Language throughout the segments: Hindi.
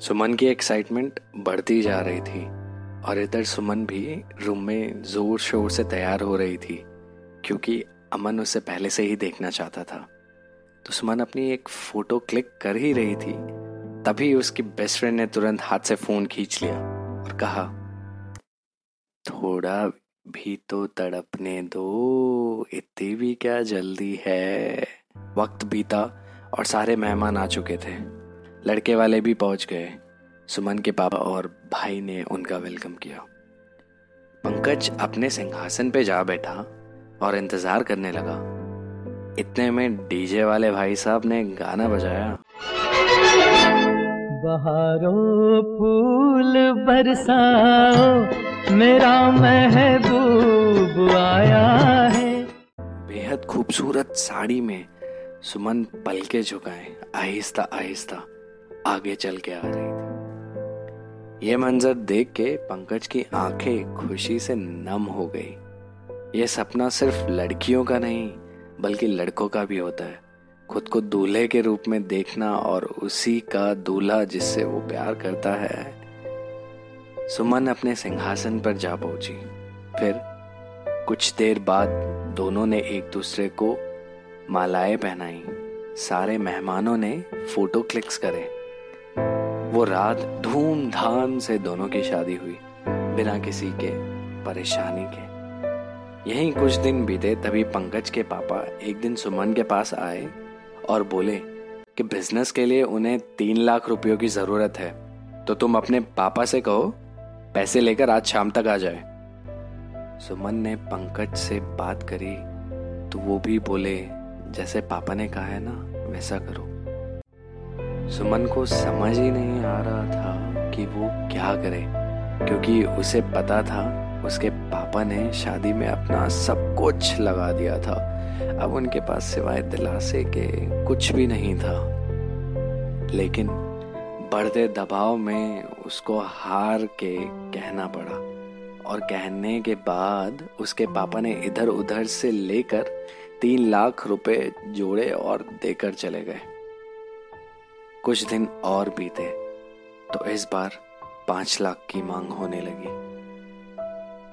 सुमन की एक्साइटमेंट बढ़ती जा रही थी और इधर सुमन भी रूम में ज़ोर शोर से तैयार हो रही थी, क्योंकि अमन उसे पहले से ही देखना चाहता था। तो सुमन अपनी एक फ़ोटो क्लिक कर ही रही थी, तभी उसकी बेस्ट फ्रेंड ने तुरंत हाथ से फ़ोन खींच लिया और कहा, थोड़ा भी तो तड़पने दो, इतनी भी क्या जल्दी है? वक्त बीता और सारे मेहमान आ चुके थे। लड़के वाले भी पहुँच गए। सुमन के पापा और भाई ने उनका वेलकम किया। पंकज अपने सिंहासन पे जा बैठा और इंतज़ार करने लगा। इतने में डीजे वाले भाई साहब ने गाना बजाया। बहारों फूल बरसाओ मेरा महबूब आया है। बेहद खूबसूरत साड़ी में सुमन पलके झुकाए आहिस्ता आहिस्ता। आगे चल के आ रही थी। ये मंजर देख के पंकज की आँखें खुशी से नम हो गई। ये सपना सिर्फ़ लड़कियों का नहीं, बल्कि लड़कों का भी होता है। खुद को दूल्हे के रूप में देखना और उसी का दूल्हा जिससे वो प्यार करता है। सुमन अपने सिंहासन पर जा पहुँची। फिर कुछ देर बाद दोनों ने एक दूसरे को मालाएँ पहनाई। सारे मेहमानों ने फ़ोटो क्लिक्स करे। वो रात धूमधाम से दोनों की शादी हुई, बिना किसी के, परेशानी के। यहीं कुछ दिन बीते तभी पंकज के पापा एक दिन सुमन के पास आए और बोले कि बिज़नेस के लिए उन्हें तीन लाख रुपयों की ज़रूरत है तो तुम अपने पापा से कहो, पैसे लेकर आज शाम तक आ जाए। सुमन ने पंकज से बात करी तो वो भी बोले, जैसे पापा ने कहा है ना, वैसा करो। सुमन को समझ ही नहीं आ रहा था कि वो क्या करे, क्योंकि उसे पता था उसके पापा ने शादी में अपना सब कुछ लगा दिया था। अब उनके पास सिवाय दिलासे के कुछ भी नहीं था। लेकिन बढ़ते दबाव में उसको हार के कहना पड़ा, और कहने के बाद उसके पापा ने इधर उधर से लेकर तीन लाख रुपए जोड़े और देकर चले गए। कुछ दिन और बीते तो इस बार पाँच लाख की मांग होने लगी।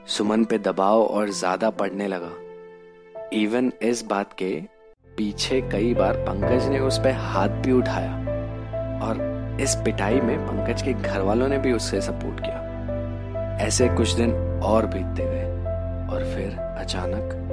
सुमन पे दबाव और ज़्यादा पड़ने लगा। इवन इस बात के पीछे कई बार पंकज ने उस पर हाथ भी उठाया और इस पिटाई में पंकज के घर वालों ने भी उससे सपोर्ट किया। ऐसे कुछ दिन और बीतते गए और फिर अचानक